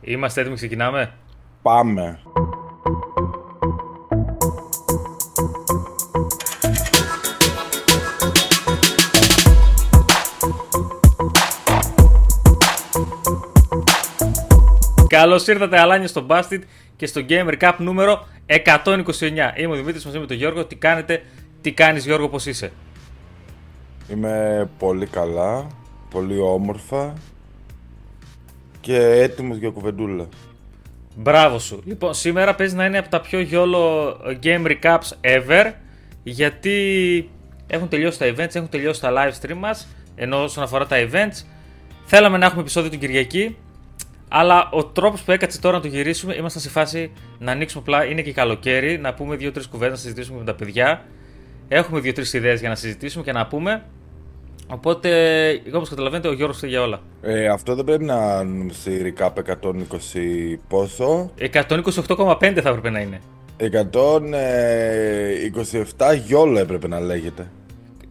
Είμαστε έτοιμοι, ξεκινάμε; Πάμε. Καλώς ήρθατε, Αλάνια, στο Bastard και στο Gamer Cup νούμερο 129. Είμαι ο Δημήτρης μαζί με τον Γιώργο. Τι κάνετε, τι κάνεις, Γιώργο, πώς είσαι; Είμαι πολύ καλά, πολύ όμορφα και έτοιμος για κουβεντούλα. Μπράβο σου. Λοιπόν, σήμερα παίζει να είναι από τα πιο YOLO Game Recaps ever γιατί έχουν τελειώσει τα events, έχουν τελειώσει τα live stream μας ενώ όσον αφορά τα events θέλαμε να έχουμε επεισόδιο την Κυριακή αλλά ο τρόπος που έκατσε τώρα να το γυρίσουμε, ήμασταν σε φάση να ανοίξουμε απλά. Είναι και καλοκαίρι, να πούμε δύο-τρεις κουβέντες, να συζητήσουμε με τα παιδιά. Έχουμε δύο-τρεις ιδέες για να συζητήσουμε και να πούμε. Οπότε, όπως καταλαβαίνετε, ο Γιώργος για όλα. Ε, αυτό δεν πρέπει να είναι στη recap 120 πόσο. 128,5 θα έπρεπε να είναι. 127 γιόλο έπρεπε να λέγεται.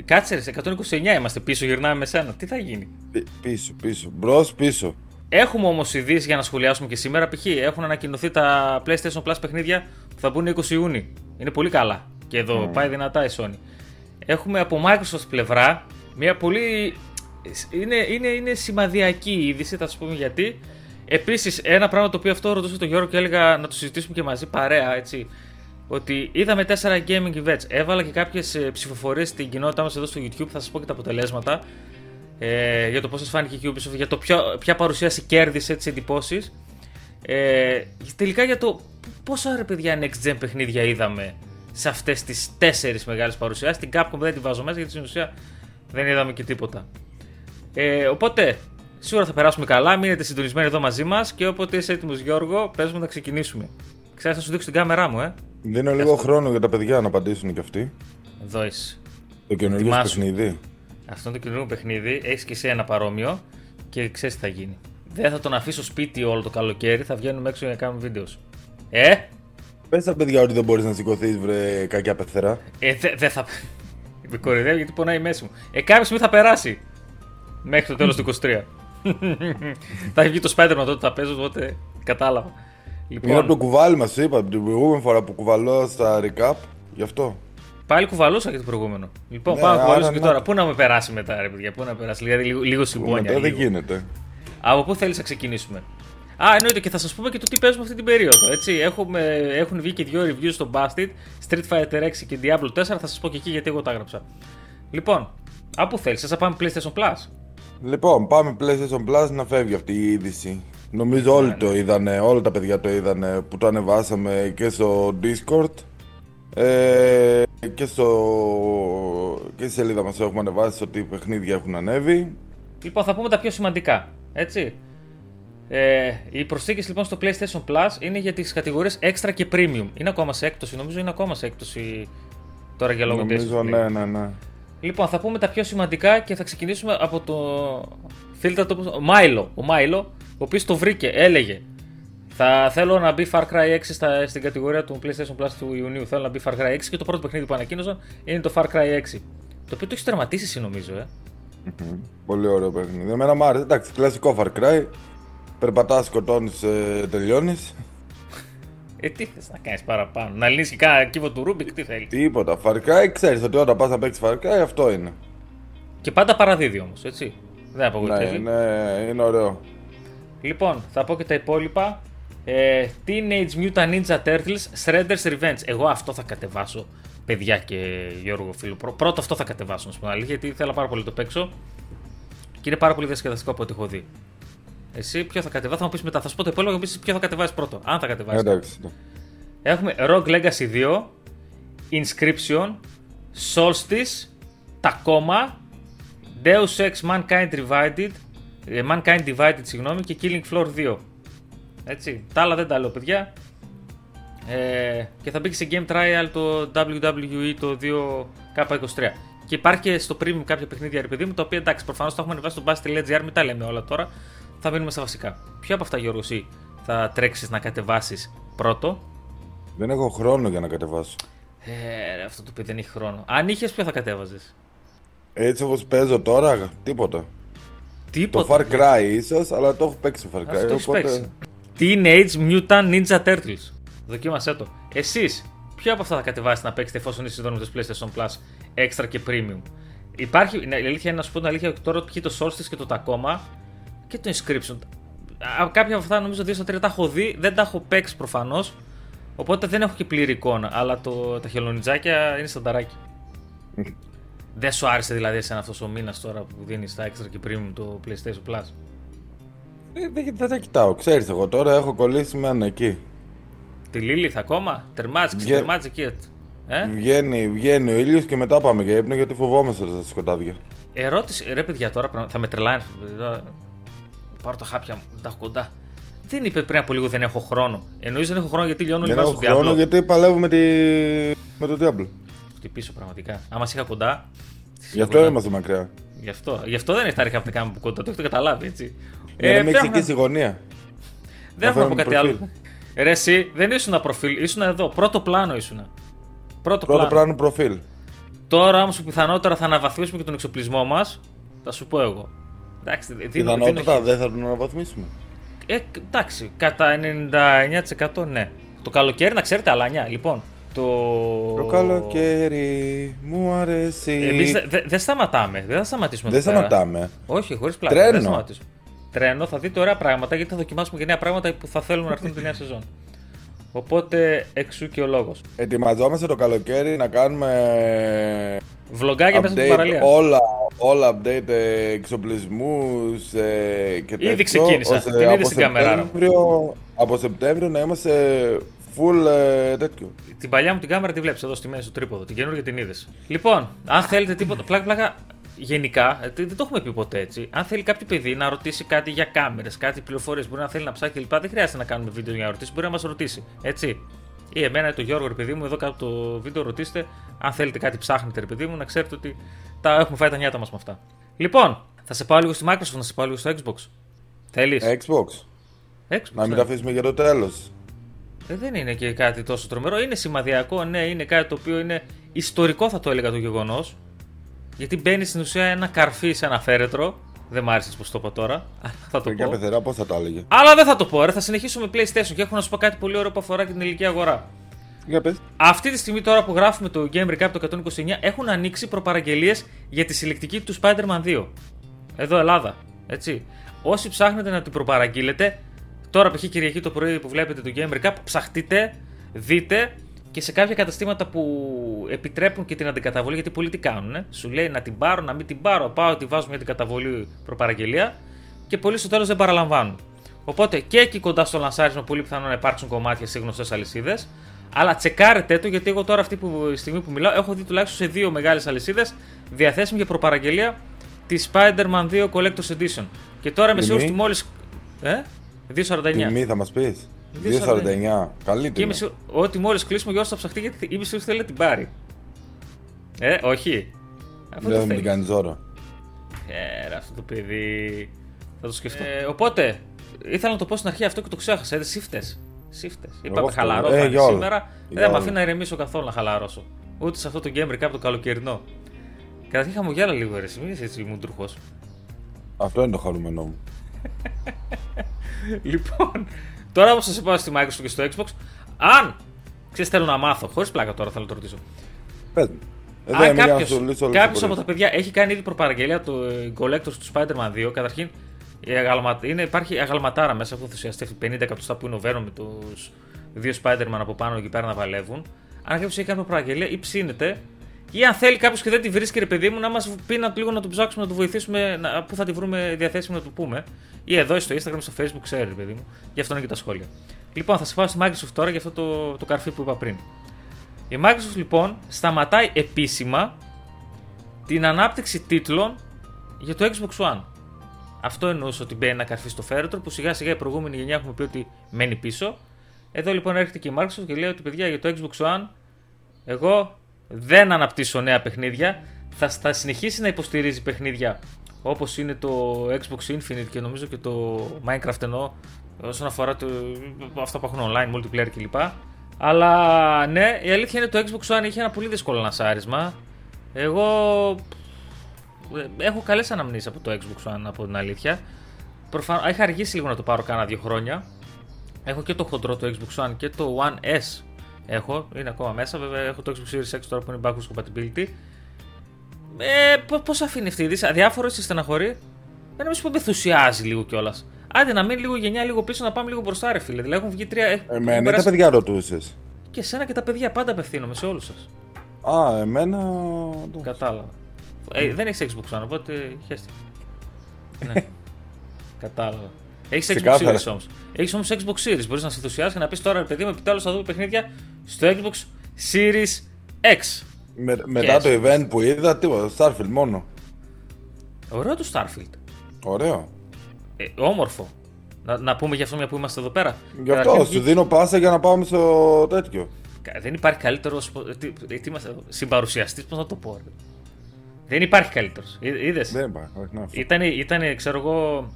Κάτσε, ρε, σε 129 είμαστε πίσω, γυρνάμε με σένα. Τι θα γίνει; Πι- πίσω, πίσω. Μπρος, πίσω. Έχουμε όμως ειδήσεις για να σχολιάσουμε και σήμερα. Π.χ. έχουν ανακοινωθεί τα PlayStation Plus παιχνίδια που θα μπουν 20 Ιούνιου. Είναι πολύ καλά. Και εδώ πάει δυνατά η Sony. Έχουμε από Microsoft πλευρά μια πολύ. Είναι, είναι, είναι σημαδιακή είδηση, θα σα πούμε γιατί. Επίσης, ένα πράγμα το οποίο αυτό ρωτούσα τον Γιώργο και έλεγα να το συζητήσουμε και μαζί παρέα, έτσι. Ότι είδαμε 4 gaming events. Έβαλα και κάποιες ψηφοφορίες στην κοινότητά μας εδώ στο YouTube. Θα σας πω και τα αποτελέσματα ε, για το πώς σας φάνηκε η Ubisoft, για το ποιο, ποια παρουσίαση κέρδισε τις εντυπώσεις. Ε, τελικά για το πόσα ρε παιδιά next gen παιχνίδια είδαμε σε αυτές τις τέσσερις μεγάλες παρουσιάσεις. Την Capcom δεν τη βάζω μέσα γιατί στην ουσία δεν είδαμε και τίποτα. Ε, οπότε σίγουρα θα περάσουμε καλά. Μείνετε συντονισμένοι εδώ μαζί μας και όποτε είσαι έτοιμος, Γιώργο, πες μου να ξεκινήσουμε. Ξέρω, θα σου δείξω την κάμερά μου, ε. Δίνω λίγο χρόνο για τα παιδιά να απαντήσουν κι αυτοί. Εδώ είσαι. Το καινούργιο Ετοιμάσου. παιχνίδι. Αυτό είναι το καινούργιο παιχνίδι. Έχεις και εσύ ένα παρόμοιο και ξέρεις τι θα γίνει. Δεν θα τον αφήσω σπίτι όλο το καλοκαίρι, θα βγαίνουμε έξω για να κάνουμε βίντεος. Ε, Πες στα παιδιά ότι δεν μπορείς να σηκωθείς, βρε κακιά πεθερά. ε δεν δε θα. Με κορυδεύει γιατί πονάει η μέση μου. Ε, κάποια στιγμή θα περάσει. Μέχρι το τέλος του 23. θα έχει βγει το Spider-Man τότε θα παίζω, οπότε κατάλαβα. Είναι από το Λοιπόν, κουβάλι μας, σου είπα, την προηγούμενη φορά που κουβαλώ στα recap, γι' αυτό. πάλι κουβαλούσα και το προηγούμενο. Λοιπόν, Ναι, πάμε να κουβαλούσω άρα και να- τώρα. Πού να με περάσει μετά, ρε παιδιά, πού να με περάσει. Δηλαδή, λίγο, λίγο συμπόνια. Μετά δεν λίγο. γίνεται. Από πού θέλεις να ξεκινήσουμε; Α, εννοείται και θα σας πούμε και το τι παίζουμε αυτή την περίοδο. Έτσι. Έχουμε, έχουν βγει και δύο reviews στο Bastard, Street Fighter 6 και Diablo 4. Θα σας πω και εκεί γιατί εγώ τα έγραψα. Λοιπόν, από πού θέλεις, θα πάμε PlayStation Plus. Λοιπόν, πάμε PlayStation Plus να φεύγει αυτή η είδηση. Νομίζω όλοι το είδανε, όλα τα παιδιά το είδανε που το ανεβάσαμε και στο Discord ε, και, στο, και στη σελίδα μας έχουμε ανεβάσει ότι οι παιχνίδια έχουν ανέβει. Λοιπόν, θα πούμε τα πιο σημαντικά. Έτσι. Ε, οι προσθήκε λοιπόν στο PlayStation Plus είναι για τις κατηγορίες Extra και Premium. Είναι ακόμα σε έκπτωση, νομίζω είναι ακόμα σε έκπτωση τώρα για λόγω Νομίζω PlayStation. ναι, ναι, ναι. Λοιπόν, θα πούμε τα πιο σημαντικά και θα ξεκινήσουμε από το φίλτρα του. Ο Μάιλο. Ο Μάιλο, ο οποίος το βρήκε, έλεγε. Θα θέλω να μπει Far Cry 6 στα, στην κατηγορία του PlayStation Plus του Ιουνίου. Θέλω να μπει Far Cry 6 και το πρώτο παιχνίδι που ανακοίνωσαν είναι το Far Cry 6. Το οποίο το έχεις τερματίσει εσύ νομίζω, ε. Μμμ. Πολύ ωραίο παιχνίδι. Εμένα μου άρεσε. Εντάξει, κλασικό Far Cry. Περπατάς, σκοτώνεις, ε, τελειώνεις. Ε, τι θες να κάνεις παραπάνω. Να λύσει και κάνα κύβο του Ρούμπικ, τι θέλεις. Τίποτα. Far Cry, ξέρεις ότι όταν πας να παίξεις Far Cry αυτό είναι. Και πάντα παραδίδει όμως, έτσι. Δεν Ναι, απογοητεύει. ναι, είναι ωραίο. Λοιπόν, θα πω και τα υπόλοιπα. Ε, Teenage Mutant Ninja Turtles Shredder's Revenge. Εγώ αυτό θα κατεβάσω, παιδιά και Γιώργο φίλο. Πρω- Πρώτο αυτό θα κατεβάσω, να σου πω την αλήθεια, γιατί θέλω πάρα πολύ να το παίξω. Και είναι πάρα πολύ διασκεδαστικό από ό,τι έχω δει. Εσύ ποιο θα κατεβάσει, θα μου πεις μετά. Θα σου πω το υπόλοιπο και μου πεις ποιο θα κατεβάσεις πρώτο. Αν θα κατεβάσεις. Εντάξει. ναι. Έχουμε Rogue Legacy 2, Inscription, Solstice, Tacoma, Deus Ex Mankind Divided, ε, Mankind Divided, συγγνώμη, και Killing Floor 2. Έτσι. Τα άλλα δεν τα λέω, παιδιά. Ε, και θα μπει και σε Game Trial το WWE το 2K23. Και υπάρχει και στο premium κάποια παιχνίδια, ρε παιδί μου, τα οποία εντάξει, προφανώς τα έχουμε ανεβάσει στο buzz.gr, μην τα λέμε όλα τώρα. Θα μείνουμε στα βασικά. Ποιο από αυτά, Γιώργος, εσύ θα τρέξεις να κατεβάσεις πρώτο; Δεν έχω χρόνο για να κατεβάσω. Ε, ρε, αυτό το παιδί δεν έχει χρόνο. Αν είχες, ποιο θα κατέβαζες; Έτσι όπως παίζω τώρα, τίποτα. Το Τίποτα. Far Cry ίσως, αλλά το έχω παίξει το Far Cry. Αυτό έχεις οπότε παίξει. Teenage Mutant Ninja Turtles. Δοκίμασέ το. Εσείς, ποιο από αυτά θα κατεβάσετε να παίξετε εφόσον είστε συνδρομητέ PlayStation Plus Extra και Premium; Υπάρχει, ναι, η αλήθεια είναι να σου πω την αλήθεια ότι τώρα έχει το Solstice και το Tacoma και το Inscription. Κάποια από αυτά νομίζω 2 στα 3 τα έχω δει, δεν τα έχω παίξει προφανώς. Οπότε δεν έχω και πλήρη εικόνα. Αλλά το, τα χελονιτζάκια είναι στανταράκι. δεν σου άρεσε δηλαδή εσένα αυτός ο μήνας τώρα που δίνεις τα extra και premium το PlayStation Plus; Ε, δεν, δεν τα κοιτάω. Ξέρεις, εγώ τώρα έχω κολλήσει με ένα εκεί. Τη Λίλιθ ακόμα; Τερμάτισε, Βγα... τερμάτισε εκεί. Ε; Βγαίνει, βγαίνει ο ήλιος και μετά πάμε για ύπνο γιατί φοβόμαστε στα σκοτάδια. Ερώτηση, ρε παιδιά τώρα θα με τρελάνε. Πάρω τα χάπια μου, τα έχω κοντά. Δεν είπε πριν από λίγο δεν έχω χρόνο. Εννοείς δεν έχω χρόνο γιατί λιώνω λίγο στο Diablo. χρόνο γιατί παλεύω με, τη... με το Diablo. Χτυπήσω πραγματικά. Άμα σε είχα κοντά. Γι' αυτό είμαστε μακριά. Γι' αυτό, γι αυτό δεν έχει τα ρίχα από κοντά, το έχετε καταλάβει έτσι. Για ε, να μην έχει στη γωνία. Δεν έχω να πω κάτι άλλο. Ρε, εσύ δεν ήσουν προφίλ, ήσουν εδώ. Πρώτο πλάνο ήσουν. Πρώτο, Πρώτο πλάνο. προφίλ. Τώρα όμως που πιθανότερα θα αναβαθμίσουμε και τον εξοπλισμό μας, θα σου πω εγώ. Εντάξει, Πιθανότατα δεν θα τον αναβαθμίσουμε. Ε, εντάξει, κατά 99% ναι. Το καλοκαίρι να ξέρετε αλάνια. Λοιπόν, το... Το καλοκαίρι μου αρέσει. Εμείς δεν δε, δε σταματάμε. Δεν θα σταματήσουμε. Δεν σταματάμε. Όχι, χωρίς πλάκα. Τρένο. Δεν σταματήσουμε. Τρένο, θα δείτε ωραία πράγματα γιατί θα δοκιμάσουμε και νέα πράγματα που θα θέλουν να έρθουν τη νέα σεζόν. Οπότε εξού και ο λόγος. Ετοιμαζόμαστε το καλοκαίρι να κάνουμε. Βλογκάκια μέσα στην παραλία. Όλα, όλα update ε, εξοπλισμούς ε, και τέτοια. Ήδη ξεκίνησα. Ώστε την είδες στην κάμερα. Από Σεπτέμβριο να είμαστε full ε, τέτοιο. Την παλιά μου την κάμερα τη βλέπεις εδώ στη μέση, στο τρίποδο. Την καινούργια την είδες. Λοιπόν, αν θέλετε τίποτα. Πλάκα, πλάκα, γενικά, ε, δεν το έχουμε πει ποτέ έτσι. Αν θέλει κάποιο παιδί να ρωτήσει κάτι για κάμερες, κάτι πληροφορίες, μπορεί να θέλει να ψάξει κλπ. Δεν χρειάζεται να κάνουμε βίντεο για να ρωτήσει, μπορεί να μας ρωτήσει. Έτσι. Ή εμένα ή το Γιώργο, ρε παιδί μου, εδώ κάτω το βίντεο ρωτήστε. Αν θέλετε κάτι ψάχνετε, ρε παιδί μου, να ξέρετε ότι τα έχουμε φάει τα νιάτα μας με αυτά. Λοιπόν, θα σε πάω λίγο στη Microsoft, να σε πάω λίγο στο Xbox. Θέλεις; Xbox. Xbox. Να μην ναι. τα αφήσουμε για το τέλος. Ε, δεν είναι και κάτι τόσο τρομερό. Είναι σημαδιακό, ναι, είναι κάτι το οποίο είναι ιστορικό, θα το έλεγα το γεγονός. Γιατί μπαίνει στην ουσία ένα καρφί σε ένα φέρετρο. Δεν μ' άρεσε πώ το είπα τώρα. θα το πω. Πεθερά, πώς θα το έλεγε; Αλλά δεν θα το πω, ρε. θα συνεχίσουμε PlayStation και έχω να σου πω κάτι πολύ ωραίο που αφορά και την ηλικία αγορά. Για πες. Αυτή τη στιγμή τώρα που γράφουμε το Game Recap το 129 έχουν ανοίξει προπαραγγελίες για τη συλλεκτική του Spider-Man 2. Εδώ Ελλάδα. Έτσι. Όσοι ψάχνετε να την προπαραγγείλετε, τώρα π.χ. Κυριακή το πρωί που βλέπετε το Game Recap, ψαχτείτε, δείτε και σε κάποια καταστήματα που επιτρέπουν και την αντικαταβολή, γιατί πολλοί τι κάνουν. Ε; Σου λέει να την πάρω, να μην την πάρω, πάω, τη βάζω για την καταβολή προπαραγγελία και πολλοί στο τέλος δεν παραλαμβάνουν. Οπότε και εκεί κοντά στο λανσάρισμα πολύ πιθανό να υπάρξουν κομμάτια σε γνωστές αλυσίδες. Αλλά τσεκάρετε το γιατί εγώ τώρα αυτή που, στιγμή που μιλάω έχω δει τουλάχιστον σε δύο μεγάλες αλυσίδες διαθέσιμη για προπαραγγελία τη Spider-Man 2 Collector's Edition. Και τώρα είμαι σίγουρο ότι μόλι. Ε; 2,49. Τιμή θα μας πεις. 2,49. Καλή Και είμαι ότι μόλις κλείσουμε Γιώργο θα ψαχτεί γιατί είμαι σίγουρο θέλει να την πάρει. Ε, όχι. Αυτό Δεν την κάνεις ζώρο. Ε, αυτό το παιδί. Θα το σκεφτώ. Ε, οπότε, ήθελα να το πω στην αρχή αυτό και το ξέχασα. Ε, σύφτες. Σύφτες. Είπαμε χαλαρό ε, σήμερα. Δεν με αφήνει να ηρεμήσω καθόλου να χαλαρώσω. Ούτε σε αυτό το game recap το καλοκαιρινό. Καταρχήν χαμογέλα λίγο ρε, μην είσαι έτσι μουντρουχό. Αυτό είναι το χαρούμενό μου. λοιπόν, Τώρα όμω θα σε πάω στη Microsoft και στο Xbox. Αν ξέρεις, θέλω να μάθω, χωρίς πλάκα τώρα θέλω να το ρωτήσω. Πες Αν κάποιο από τα παιδιά έχει κάνει ήδη προπαραγγελία του Collectors του Spider-Man 2, καταρχήν η αγαλμα... είναι, υπάρχει αγαλματάρα μέσα που ενθουσιαστεί 50 εκατοστά που είναι ο Venom με τους δύο Spider-Man από πάνω εκεί πέρα να βαλεύουν. Αν κάποιος έχει κάνει προπαραγγελία ή ψήνεται, ή αν θέλει κάποιος και δεν τη βρίσκει, ρε παιδί μου, να μας πει να, λίγο να το ψάξουμε, να το βοηθήσουμε, να, πού θα τη βρούμε διαθέσιμο να το πούμε. Ή εδώ στο Instagram, στο Facebook, ξέρει, ρε παιδί μου. Γι' αυτό είναι και τα σχόλια. Λοιπόν, θα σα πάω στη Microsoft τώρα για αυτό το, το καρφί που είπα πριν. Η Microsoft λοιπόν σταματάει επίσημα την ανάπτυξη τίτλων για το Xbox One. Αυτό εννοούσε ότι μπαίνει ένα καρφί στο φέρετρο που σιγά σιγά η προηγούμενη γενιά έχουμε πει ότι μένει πίσω. Εδώ λοιπόν έρχεται και η Microsoft και λέει ότι παιδιά για το Xbox One εγώ δεν αναπτύσσω νέα παιχνίδια, θα, θα συνεχίσει να υποστηρίζει παιχνίδια όπως είναι το Xbox Infinite και νομίζω και το Minecraft εννοώ όσον αφορά το, αυτά που έχουν online, multiplayer κλπ. Αλλά ναι, η αλήθεια είναι το Xbox One είχε ένα πολύ δύσκολο ανασάρισμα. Εγώ έχω καλές αναμνήσεις από το Xbox One από την αλήθεια. Προφανώς, είχα αργήσει λίγο να το πάρω κάνα δύο χρόνια. Έχω και το χοντρό το Xbox One και το One S. Έχω, είναι ακόμα μέσα. Βέβαια, έχω το Xbox Series X τώρα που είναι backwards compatibility. Ε, Πώς αφήνει αυτή η είδηση, αδιάφορος, είσαι στεναχωρεί. Δεν νομίζω που με ενθουσιάζει λίγο κιόλας. Άντε να μείνει λίγο γενιά, λίγο πίσω, να πάμε λίγο μπροστά, ρε φίλε. Δηλαδή έχουν βγει τρία. Εμένα περάσει... τα παιδιά ρωτούσε. Και εσένα και τα παιδιά πάντα απευθύνομαι σε όλους σας. Α, εμένα. Κατάλαβα. Ε, δεν έχεις Xbox One, οπότε χαίρεστε. ναι. Κατάλαβα. Έχεις Xbox Series όμως. Έχεις όμως Xbox Series. Μπορείς να σε ενθουσιάσεις και να πεις τώρα, παιδί μου, επιτέλους θα δούμε παιχνίδια στο Xbox Series X. Με, μετά το event που είδα, τίποτα. Starfield μόνο. Ωραίο το Starfield. Ωραίο. Ε, όμορφο. Να, να πούμε για αυτό μια που είμαστε εδώ πέρα. Γι' αυτό σου δίνω πάσα για να πάμε στο τέτοιο. Δεν υπάρχει καλύτερος. Τι, τι είμαστε εδώ. Συμπαρουσιαστής, πώς να το πω. Δεν υπάρχει καλύτερος. Είδες; Δεν υπάρχει. Ναι, ήταν, ήταν, ξέρω εγώ,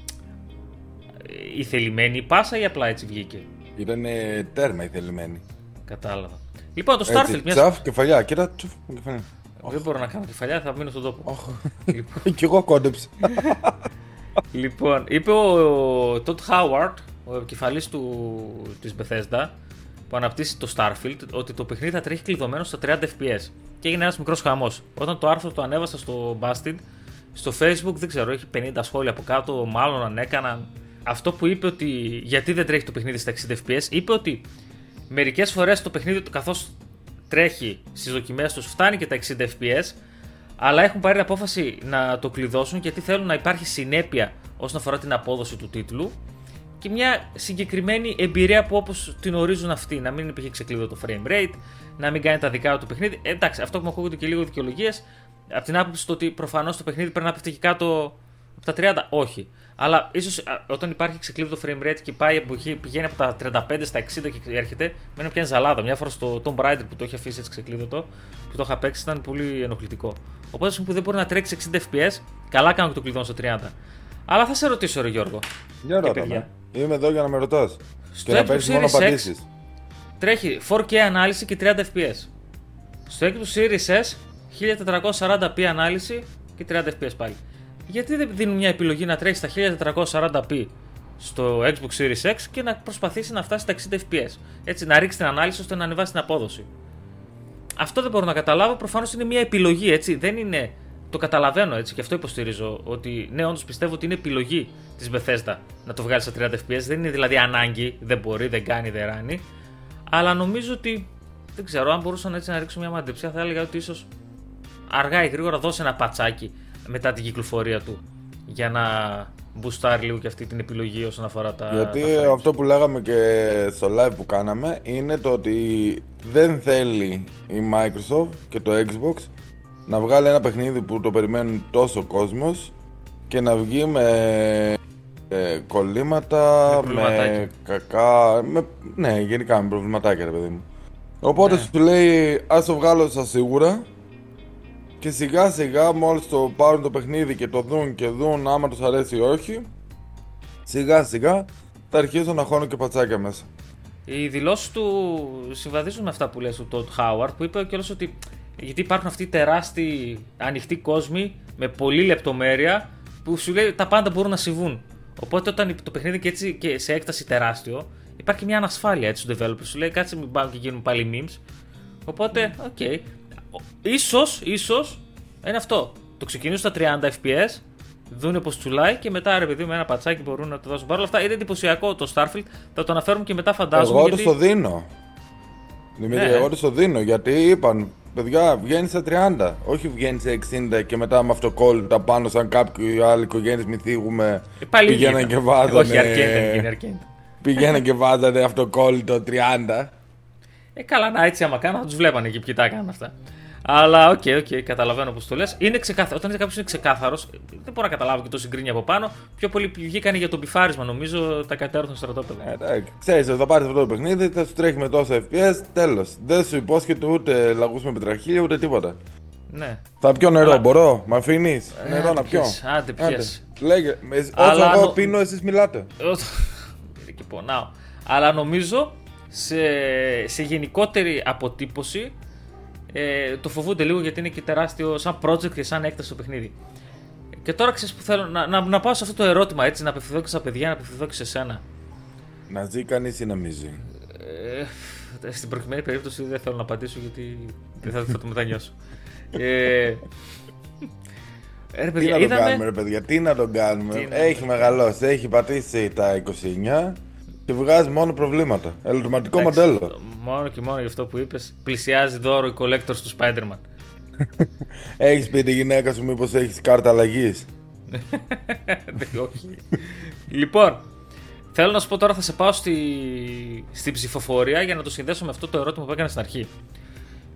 η θελημένη πάσα ή απλά έτσι βγήκε; Ήταν τέρμα η θελημένη. Κατάλαβα. Λοιπόν, το Starfield. μια... Τσαφ, κεφαλιά, κοίτα, τσουφ, κεφαλιά. Δεν μπορώ να κάνω κεφαλιά, θα μείνω στον τόπο. λοιπόν. Κι εγώ κόντεψα. λοιπόν, είπε ο Τότ Χάουαρτ, ο επικεφαλής της Bethesda, που αναπτύσσει το Starfield, ότι το παιχνίδι θα τρέχει κλειδωμένο στα 30 FPS. Και έγινε ένας μικρός χαμός. Όταν το άρθρο το ανέβασα στο Bastid, στο Facebook δεν ξέρω, έχει 50 σχόλια από κάτω, μάλλον αν έκαναν. Αυτό που είπε ότι γιατί δεν τρέχει το παιχνίδι στα 60 FPS, είπε ότι μερικές φορές το παιχνίδι καθώς τρέχει στις δοκιμές τους φτάνει και τα 60 FPS, αλλά έχουν πάρει την απόφαση να το κλειδώσουν γιατί θέλουν να υπάρχει συνέπεια όσον αφορά την απόδοση του τίτλου και μια συγκεκριμένη εμπειρία που όπως την ορίζουν αυτοί. Να μην υπήρχε ξεκλείδω το frame rate, να μην κάνει τα δικά του παιχνίδι. Ε, εντάξει, αυτό που μου ακούγονται και λίγο δικαιολογίες, από την άποψη του ότι προφανώς το παιχνίδι πρέπει να πέφτει και κάτω από τα 30, όχι. Αλλά ίσως όταν υπάρχει ξεκλείδω το frame rate και πάει, πηγαίνει από τα 35 στα 60 και έρχεται, με μια ζαλάδα. Μια φορά στο Tomb Raider που το έχει αφήσει έτσι ξεκλείδωτο, που το είχα παίξει, ήταν πολύ ενοχλητικό. Οπότε που δεν μπορεί να τρέξει 60 FPS, καλά κάνω και το κλειδώνω στο 30. Αλλά θα σε ρωτήσω, ρε Γιώργο. Για ρώτα Είμαι εδώ για να με ρωτάς. Και να παίρνει μόνο απαντήσεις. Τρέχει 4K ανάλυση και 30 FPS. Στο Xbox Series S 1440p ανάλυση και 30 FPS πάλι. Γιατί δεν δίνουν μια επιλογή να τρέχει στα 1440p στο Xbox Series X και να προσπαθήσει να φτάσει στα 60 FPS. Έτσι, να ρίξει την ανάλυση ώστε να ανεβάσει την απόδοση. Αυτό δεν μπορώ να καταλάβω. Προφανώς είναι μια επιλογή, έτσι. Δεν είναι. Το καταλαβαίνω έτσι και αυτό υποστηρίζω. Ότι ναι, όντως πιστεύω ότι είναι επιλογή της Bethesda να το βγάλει στα 30 FPS. Δεν είναι δηλαδή ανάγκη, δεν μπορεί, δεν κάνει, δεν ράνει. Αλλά νομίζω ότι. Δεν ξέρω, αν μπορούσα έτσι να ρίξω μια μαντεψία, θα έλεγα ότι ίσως αργά ή γρήγορα δώσει ένα πατσάκι μετά την κυκλοφορία του για να μπουστάρει λίγο και αυτή την επιλογή όσον αφορά τα. Γιατί αυτό που λέγαμε και στο live που κάναμε είναι το ότι δεν θέλει η Microsoft και το Xbox να βγάλει ένα παιχνίδι που το περιμένουν τόσο κόσμος και να βγει με ε, κολλήματα, με, κακά. Με, ναι, γενικά με προβληματάκια, ρε παιδί μου. Οπότε ναι. σου λέει, ας το βγάλω στα σίγουρα και σιγά σιγά μόλις το πάρουν το παιχνίδι και το δουν και δουν άμα τους αρέσει ή όχι Σιγά σιγά θα αρχίσουν να χώνουν και πατσάκια μέσα Οι δηλώσεις του συμβαδίζουν με αυτά που λέει ο Τοντ Χάουαρντ που είπε κιόλας ότι γιατί υπάρχουν αυτοί οι τεράστιοι ανοιχτοί κόσμοι με πολλή λεπτομέρεια που σου λέει τα πάντα μπορούν να συμβούν. Οπότε όταν το παιχνίδι και έτσι και σε έκταση τεράστιο, υπάρχει μια ανασφάλεια έτσι στο developer. Σου λέει κάτσε μην πάνε και γίνουν πάλι memes. Οπότε, ok. Okay ίσως, ίσως, είναι αυτό. Το ξεκινήσουν στα 30 FPS, δούνε πως τσουλάει και μετά ρε παιδί με ένα πατσάκι μπορούν να το δώσουν. Παρ' όλα αυτά είναι εντυπωσιακό το Starfield. Θα το αναφέρουμε και μετά φαντάζομαι. Εγώ γιατί... το δίνω. Δημήτρη, ναι. εγώ το δίνω γιατί είπαν παιδιά βγαίνει στα 30. Όχι βγαίνει σε 60 και μετά με αυτό τα πάνω σαν κάποιοι άλλοι οικογένειες μη θίγουμε. Ε, πηγαίναν και βάζανε. Όχι, αρκέντα, Πηγαίναν και βάζανε αυτοκόλλητο 30. Ε, καλά, να έτσι άμα κάνω, θα τους βλέπανε εκεί ποιοι τα έκαναν αυτά. Αλλά OK, okay, okay, καταλαβαίνω πώς το λες. Είναι ξεκάθαρο. Όταν κάποιος είναι ξεκάθαρος, δεν μπορώ να καταλάβω και το συγκρίνει από πάνω. Πιο πολύ βγήκαν για το μπιφάρισμα, νομίζω, τα κατέρθουν στο στρατόπεδο. Ε, εντάξει, ξέρεις, θα πάρεις αυτό το παιχνίδι, θα σου τρέχει με τόσα FPS, τέλος. Δεν σου υπόσχεται ούτε λαγούς με πετραχήλια ούτε τίποτα. Ναι. Θα πιω νερό, Αλλά... μπορώ, με αφήνεις. Ε, νερό να πιω; Άντε, πιέ. Λέγε, όσο εγώ πίνω, εσείς μιλάτε. και πονάω. Αλλά νομίζω σε, σε γενικότερη αποτύπωση ε, το φοβούνται λίγο γιατί είναι και τεράστιο σαν project και σαν έκταση το παιχνίδι. Και τώρα ξέρεις που θέλω να, να, να πάω σε αυτό το ερώτημα έτσι, να απευθυνθώ και στα παιδιά, να απευθυνθώ και σε σένα. Να ζει κανείς ή να μην ζει; Ε, στην προκειμένη περίπτωση δεν θέλω να απαντήσω γιατί δεν θα, θα το μετανιώσω. ε, ε, ρε, παιδιά, τι να τον κάνουμε, ρε παιδιά, τι να τον κάνουμε; έχει μεγαλώσει, έχει πατήσει τα 29 και βγάζει μόνο προβλήματα. Ελεκτροματικό μοντέλο. Μόνο και μόνο γι' αυτό που είπες, πλησιάζει δώρο η collectors του Spider-Man. έχεις πει τη γυναίκα σου, μήπως έχεις κάρτα αλλαγής; Όχι. λοιπόν, θέλω να σου πω τώρα θα σε πάω στη, στην ψηφοφορία για να το συνδέσω με αυτό το ερώτημα που έκανα στην αρχή.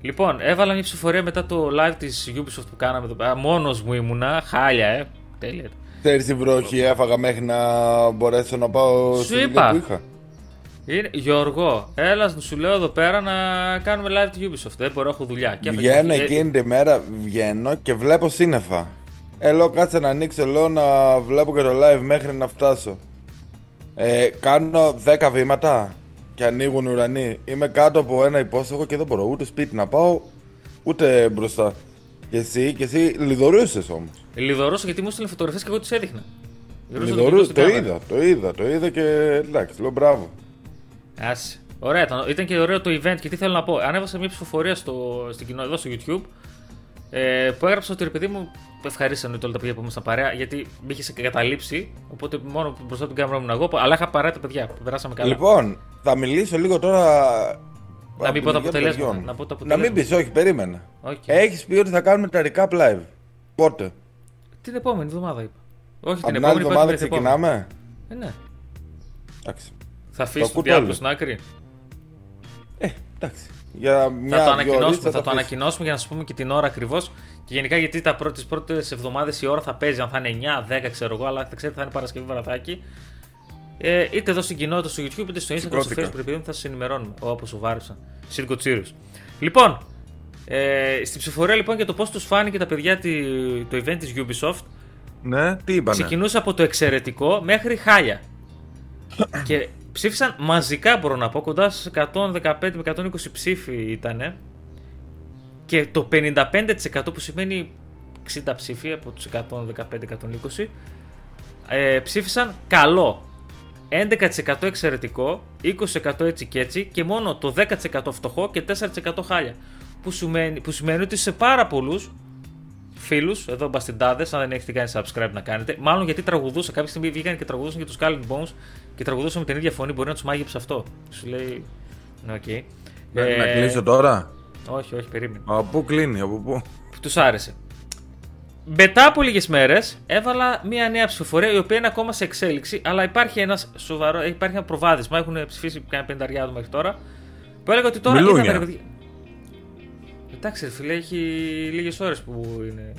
Λοιπόν, έβαλα μια ψηφοφορία μετά το live της Ubisoft που κάναμε εδώ πέρα. Μόνος μου ήμουνα. Χάλια, ε. Τέλεια. Ξέρεις τη βροχή έφαγα μέχρι να μπορέσω να πάω Σου είπα. που είχα. Είναι, Γιώργο, έλα να σου λέω εδώ πέρα να κάνουμε live τη Ubisoft. Δεν μπορώ, έχω δουλειά. Και βγαίνω εκείνη τη μέρα, βγαίνω και βλέπω σύννεφα. Ελώ κάτσε να ανοίξω, λέω να βλέπω και το live μέχρι να φτάσω. Ε, κάνω 10 βήματα και ανοίγουν ουρανοί. Είμαι κάτω από ένα υπόστοχο και δεν μπορώ ούτε σπίτι να πάω, ούτε μπροστά. Και εσύ, και εσύ λιδωρούσες όμως. Λιδωρούσα γιατί μου έστειλε φωτογραφίες και εγώ τις έδειχνα. Λιδωρούσα, το, είδα, το είδα, το είδα και εντάξει, λέω μπράβο. Άσε. Ωραία, ήταν, ήταν και ωραίο το event και τι θέλω να πω. Ανέβασα μια ψηφοφορία στο, στην κοινό, εδώ στο YouTube ε, που έγραψα ότι ρε παιδί μου ευχαρίστησαν όλα τα παιδιά που ήμασταν παρέα γιατί με είχε καταλήψει. Οπότε μόνο μπροστά από την κάμερα μου εγώ, αλλά είχα παρέα τα παιδιά που περάσαμε καλά. Λοιπόν, θα μιλήσω λίγο τώρα. Να μην πω τα αποτελέσματα. Να, πω να μην πεις, όχι, περίμενα. Okay. Έχεις πει ότι θα κάνουμε τα recap live. Πότε. Την επόμενη εβδομάδα είπα. Όχι την, την επόμενη εβδομάδα ξεκινάμε; Ε, ναι. Εντάξει. Θα αφήσεις το διάβολο στην άκρη. Ε, εντάξει. Για μια θα το, ανακοινώσουμε, θα, το ανακοινώσουμε για να σα πούμε και την ώρα ακριβώς. Και γενικά γιατί τι πρώτες εβδομάδες η ώρα θα παίζει, αν θα είναι 9, 10 ξέρω εγώ, αλλά θα ξέρετε θα είναι Παρασκευή βραδάκι. Ε, είτε εδώ στην κοινότητα στο YouTube είτε στο Instagram, στο Facebook, επειδή θα σας ενημερώνουμε. Όπως σου βάρισα. Σύρκο Τσίρου. Λοιπόν, ε, στην ψηφορία λοιπόν για το πώς τους φάνηκε τα παιδιά το event της Ubisoft. Ναι, τι είπανε; Ξεκινούσε από το εξαιρετικό μέχρι χάλια. και ψήφισαν μαζικά, μπορώ να πω, κοντά στις 115 με 120 ψήφοι ήταν. Και το 55% που σημαίνει 60 ψήφοι από τους 115-120 ε, ψήφισαν καλό. 11% εξαιρετικό, 20% έτσι και έτσι και μόνο το 10% φτωχό και 4% χάλια. Που σημαίνει, που σημαίνει ότι σε πάρα πολλούς φίλους, εδώ μπαστιντάδες, αν δεν έχετε κάνει subscribe να κάνετε, μάλλον γιατί τραγουδούσα. Κάποια στιγμή βγήκαν και τραγουδούσαν για τους Calvin Bones και τραγουδούσαν με την ίδια φωνή. Μπορεί να τους μάγεψε αυτό. Σου λέει. Ναι, okay. Να, ε, να κλείσω τώρα; Όχι, όχι, περίμενε. Από πού κλείνει, από πού; Τους άρεσε. Μετά από λίγες μέρες έβαλα μια νέα ψηφοφορία η οποία είναι ακόμα σε εξέλιξη, αλλά υπάρχει ένας σοβαρό, υπάρχει ένα προβάδισμα. Έχουν ψηφίσει κανένα πενταριάδο μέχρι τώρα. Που έλεγα ότι τώρα. Μιλούνια. Εντάξει, φίλε, έχει λίγες ώρες που είναι.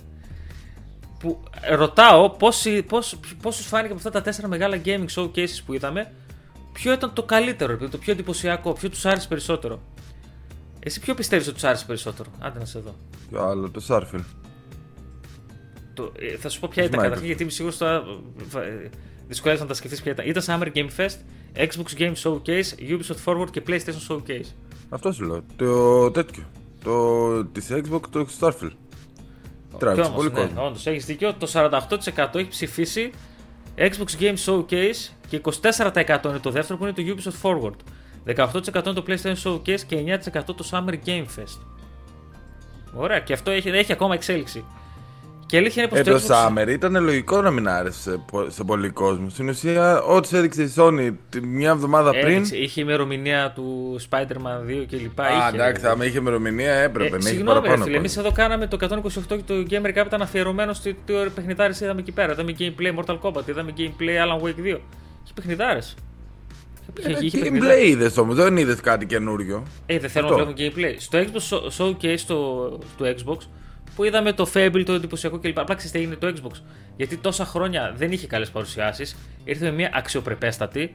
Που ρωτάω πώς, πώς, πώς σου φάνηκε από αυτά τα τέσσερα μεγάλα gaming showcases που είδαμε, ποιο ήταν το καλύτερο, το πιο εντυπωσιακό, ποιο τους άρεσε περισσότερο. Εσύ ποιο πιστεύεις ότι τους άρεσε περισσότερο, άντε να σε δω. Ποιο άλλο, το Starfield. Το, ε, θα σου πω ποια ήταν καταρχήν, γιατί είμαι σίγουρος ότι ε, δυσκολεύεσαι να τα σκεφτείς ποια ήταν. Ήταν Summer Game Fest, Xbox Game Showcase, Ubisoft Forward και PlayStation Showcase. Αυτό σου λέω. Το τέτοιο. Το της Xbox, το Starfield. Τράβηξε πολύ ναι, κόσμο. Όντως, έχεις δίκιο. Το 48% έχει ψηφίσει Xbox Game Showcase και 24% είναι το δεύτερο που είναι το Ubisoft Forward. 18% είναι το PlayStation Showcase και 9% το Summer Game Fest. Ωραία, και αυτό έχει, έχει ακόμα εξέλιξη. Και αλήθεια είναι πως ε, το Summer ήταν λογικό να μην άρεσε σε, σε πολύ κόσμο. Στην ουσία, ό,τι έδειξε η Sony μια εβδομάδα πριν. είχε ημερομηνία του Spider-Man 2 κλπ. Α, εντάξει, άμα είχε ημερομηνία έπρεπε ε, να έχει παραπάνω. Φίλε, εμείς εδώ κάναμε το 128 και το Gamer Cup ήταν αφιερωμένο στο τι παιχνιδάρες είδαμε εκεί πέρα. Είδαμε gameplay Mortal Kombat, είδαμε gameplay Alan Wake 2. Είχε παιχνιδάρες. Ε, gameplay είδες όμως, δεν είδες κάτι καινούριο. Ε, δεν θέλω να βλέπω gameplay. Στο Xbox Showcase του Xbox που είδαμε το Fable, το εντυπωσιακό κλπ. Απλά ξέρετε έγινε το Xbox. Γιατί τόσα χρόνια δεν είχε καλές παρουσιάσεις. Ήρθε με μια αξιοπρεπέστατη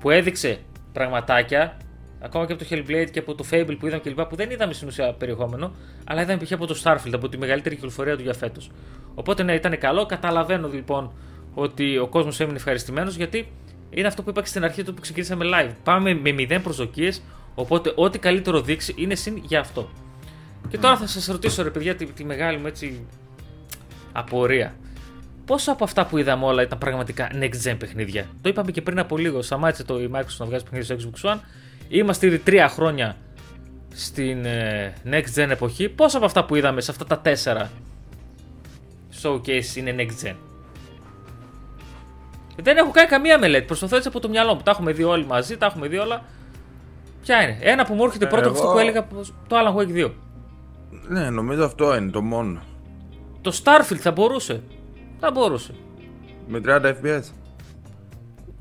που έδειξε πραγματάκια. Ακόμα και από το Hellblade και από το Fable που είδαμε κλπ. Που δεν είδαμε στην ουσία περιεχόμενο, αλλά είδαμε π.χ. από το Starfield, από τη μεγαλύτερη κυκλοφορία του για φέτος. Οπότε ναι, ήταν καλό. Καταλαβαίνω λοιπόν ότι ο κόσμος έμεινε ευχαριστημένος γιατί είναι αυτό που είπα και στην αρχή του που ξεκινήσαμε live. Πάμε με μηδέν προσδοκίες. Οπότε ό,τι καλύτερο δείξει είναι συν για αυτό. Και τώρα θα σας ρωτήσω ρε παιδιά τη, τη μεγάλη μου έτσι απορία. πόσα από αυτά που είδαμε όλα ήταν πραγματικά next gen παιχνίδια; Το είπαμε και πριν από λίγο. Σταμάτησε το η Microsoft να βγάζει παιχνίδια στο Xbox One. Είμαστε ήδη τρία χρόνια στην ε, next gen εποχή. Πόσα από αυτά που είδαμε σε αυτά τα τέσσερα showcase είναι next gen; Δεν έχω κάνει καμία μελέτη. Προσπαθώ έτσι από το μυαλό μου. Τα έχουμε δει όλοι μαζί, τα έχουμε δει όλα. Ποια είναι; Ένα που μου έρχεται πρώτο Εγώ- αυτό που έλεγα το Alan Wake 2. Ναι, νομίζω αυτό είναι το μόνο. Το Starfield θα μπορούσε. Θα μπορούσε. Με 30 FPS.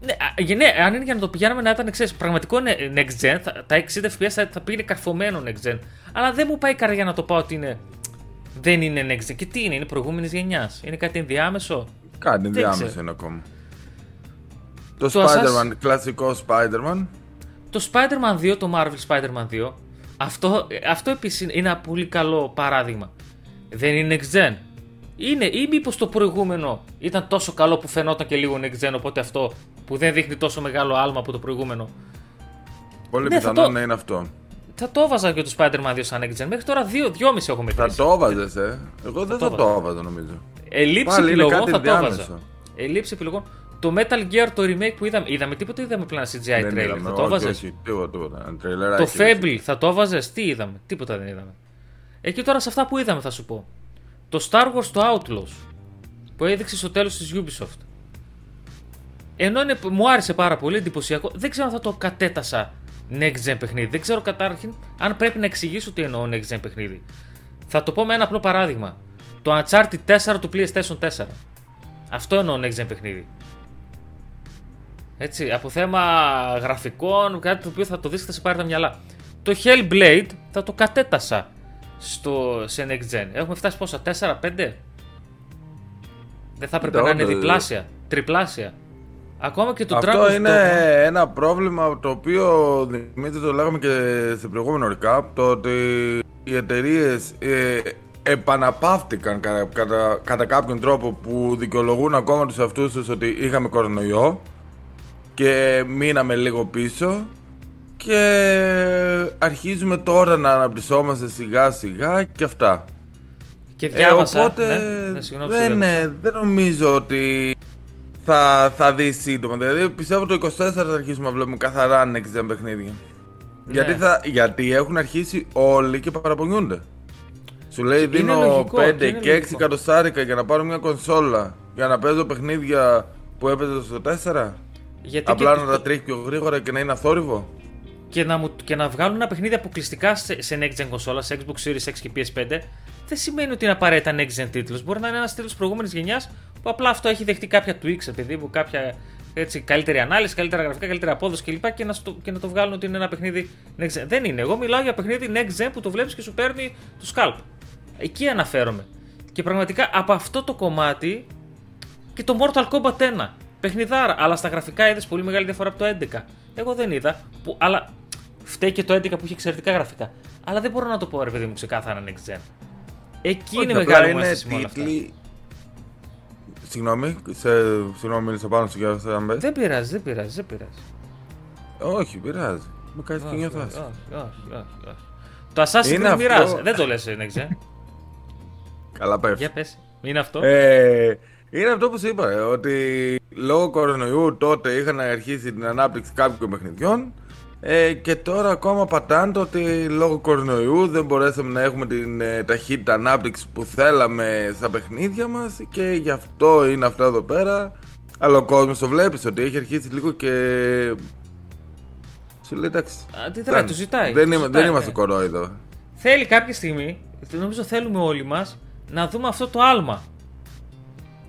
Ναι, α, γε- ναι, αν είναι για να το πηγαίναμε να ήταν ξέρεις, πραγματικό ne- next gen, θα, τα 60 FPS θα, θα πήγαινε καρφωμένο next gen. Αλλά δεν μου πάει η καρδιά να το πάω ότι είναι. Δεν είναι next gen. Και τι είναι, είναι προηγούμενης γενιάς. Είναι κάτι ενδιάμεσο; Κάτι Δεν διάμεσο ξέρω. είναι ακόμα. Το, Το Spider-Man, κλασικό Spider-Man. Το Spider-Man 2, το Marvel Spider-Man 2, αυτό, αυτό επίσης είναι ένα πολύ καλό παράδειγμα. Δεν είναι next gen. Είναι, ή μήπως το προηγούμενο ήταν τόσο καλό που φαινόταν και λίγο next gen, οπότε αυτό που δεν δείχνει τόσο μεγάλο άλμα από το προηγούμενο. Πολύ Ναι, θα πιθανό το- να είναι αυτό. Θα το έβαζα και το Spider-Man 2 σαν next gen. Μέχρι τώρα 2-2,5 έχω Θα μετρήσει. το έβαζες, ε; Εγώ δεν το θα το έβαζα νομίζω. Ελλείψη Πάλι είναι επιλογών κάτι θα το ενδιάμεσο. έβαζα. Ελλείψη επιλογών. Το Metal Gear το remake που είδαμε. Είδαμε τίποτα ή είδαμε πλέον CGI Δεν trailer. είδαμε, Θα το όχι, έβαζες; όχι, τίποτα, τίποτα. Ένα Το τρελεράκι, Fable θα το έβαζες; Τι είδαμε; Τίποτα δεν είδαμε. Εκεί τώρα σε αυτά που είδαμε θα σου πω. Το Star Wars το Outlaws που έδειξε στο τέλος της Ubisoft. Ενώ είναι, μου άρεσε πάρα πολύ εντυπωσιακό, δεν ξέρω αν θα το κατέτασα next gen παιχνίδι. Δεν ξέρω κατάρχην αν πρέπει να εξηγήσω τι εννοώ next gen παιχνίδι. Θα το πω με ένα απλό παράδειγμα. Το Uncharted 4 του PlayStation 4. Αυτό εννοώ next gen παιχνίδι. Έτσι, από θέμα γραφικών, κάτι το οποίο θα το δεις και θα σε πάρει τα μυαλά. Το Hellblade θα το κατέτασα στο, σε Next Gen. Έχουμε φτάσει πόσα, 4-5? Δεν θα έπρεπε να είναι όντως, διπλάσια, τριπλάσια. Ακόμα και το Αυτό Dragon's είναι Dogma. ένα πρόβλημα το οποίο Δημήτρη το λέγαμε και σε προηγούμενο recap το ότι οι εταιρείες ε, επαναπαύτηκαν κατά, κατά, κατά κάποιον τρόπο που δικαιολογούν ακόμα τους αυτούς τους ότι είχαμε κορονοϊό και μείναμε λίγο πίσω και αρχίζουμε τώρα να αναπτυσσόμαστε σιγά σιγά και αυτά. Και Ε, διάβασα. οπότε ναι, ναι, συγγνώμη, δεν, συγγνώμη. ε, δεν νομίζω ότι θα, θα δεις σύντομα. Δηλαδή πιστεύω το 24 θα αρχίσουμε να βλέπουμε καθαρά next gen παιχνίδια. Ναι. Γιατί, θα, γιατί έχουν αρχίσει όλοι και παραπονιούνται. Σου λέει δίνω λογικό, 5 και είναι και 6 λογικό. εκατοστάρικα για να πάρω μια κονσόλα για να παίζω παιχνίδια που έπαιζε στο 4. Γιατί Απλά και, να τα τρέχει πιο γρήγορα και να είναι αθόρυβο. και, να μου, και να βγάλουν ένα παιχνίδι αποκλειστικά σε, σε Next Gen κονσόλα, σε Xbox Series X και PS5, δεν σημαίνει ότι είναι απαραίτητα Next Gen τίτλο. Μπορεί να είναι ένας τίτλος προηγούμενης γενιάς που απλά αυτό έχει δεχτεί κάποια tweaks, επειδή μου κάποια έτσι, καλύτερη ανάλυση, καλύτερα γραφικά, καλύτερη απόδοση κλπ. Και, να στο, και να το βγάλουν ότι είναι ένα παιχνίδι Next Gen. Δεν είναι. Εγώ μιλάω για παιχνίδι Next Gen που το βλέπεις και σου παίρνει το scalp. Εκεί αναφέρομαι. Και πραγματικά από αυτό το κομμάτι και το Mortal Kombat 1. Παιχνιδάρα, αλλά στα γραφικά είδες πολύ μεγάλη διαφορά από το 11. Εγώ δεν είδα. Που, αλλά φταίει και το 11 που είχε εξαιρετικά γραφικά. Αλλά δεν μπορώ να το πω ρε παιδί μου ξεκάθαρα next gen. Εκεί είναι Όχι, απλά μεγάλη μου είναι αίσθηση με όλα αυτά. τίτλοι- Συγγνώμη, σε, συγγνώμη μίλησα πάνω σου για αυτό να μπες. Δεν πειράζει, δεν πειράζει, δεν πειράζει. Όχι, πειράζει. Με κάνει και Όχι, νιώθω όχι, άσχημα. όχι, όχι, όχι, όχι. Το Assassin's Είναι Creed αυτό- μοιράζει. Δεν το λες next gen. Καλά πέφτει. Για πες. Είναι αυτό. Ε, είναι αυτό που σου είπα, ε, ότι λόγω κορονοϊού τότε είχαν αρχίσει την ανάπτυξη κάποιων παιχνιδιών ε, και τώρα ακόμα πατάνε το ότι λόγω κορονοϊού δεν μπορέσαμε να έχουμε την ε, ταχύτητα ανάπτυξης που θέλαμε στα παιχνίδια μας και γι' αυτό είναι αυτό εδώ πέρα. Αλλά ο κόσμος το βλέπεις ότι έχει αρχίσει λίγο και... Σου λέει εντάξει. Αντιδράει, φτάνει. το ζητάει, Δεν, το είμα- ζητάει, δεν είμαστε ναι. κορόιδο. Θέλει κάποια στιγμή, νομίζω θέλουμε όλοι μας, να δούμε αυτό το άλμα.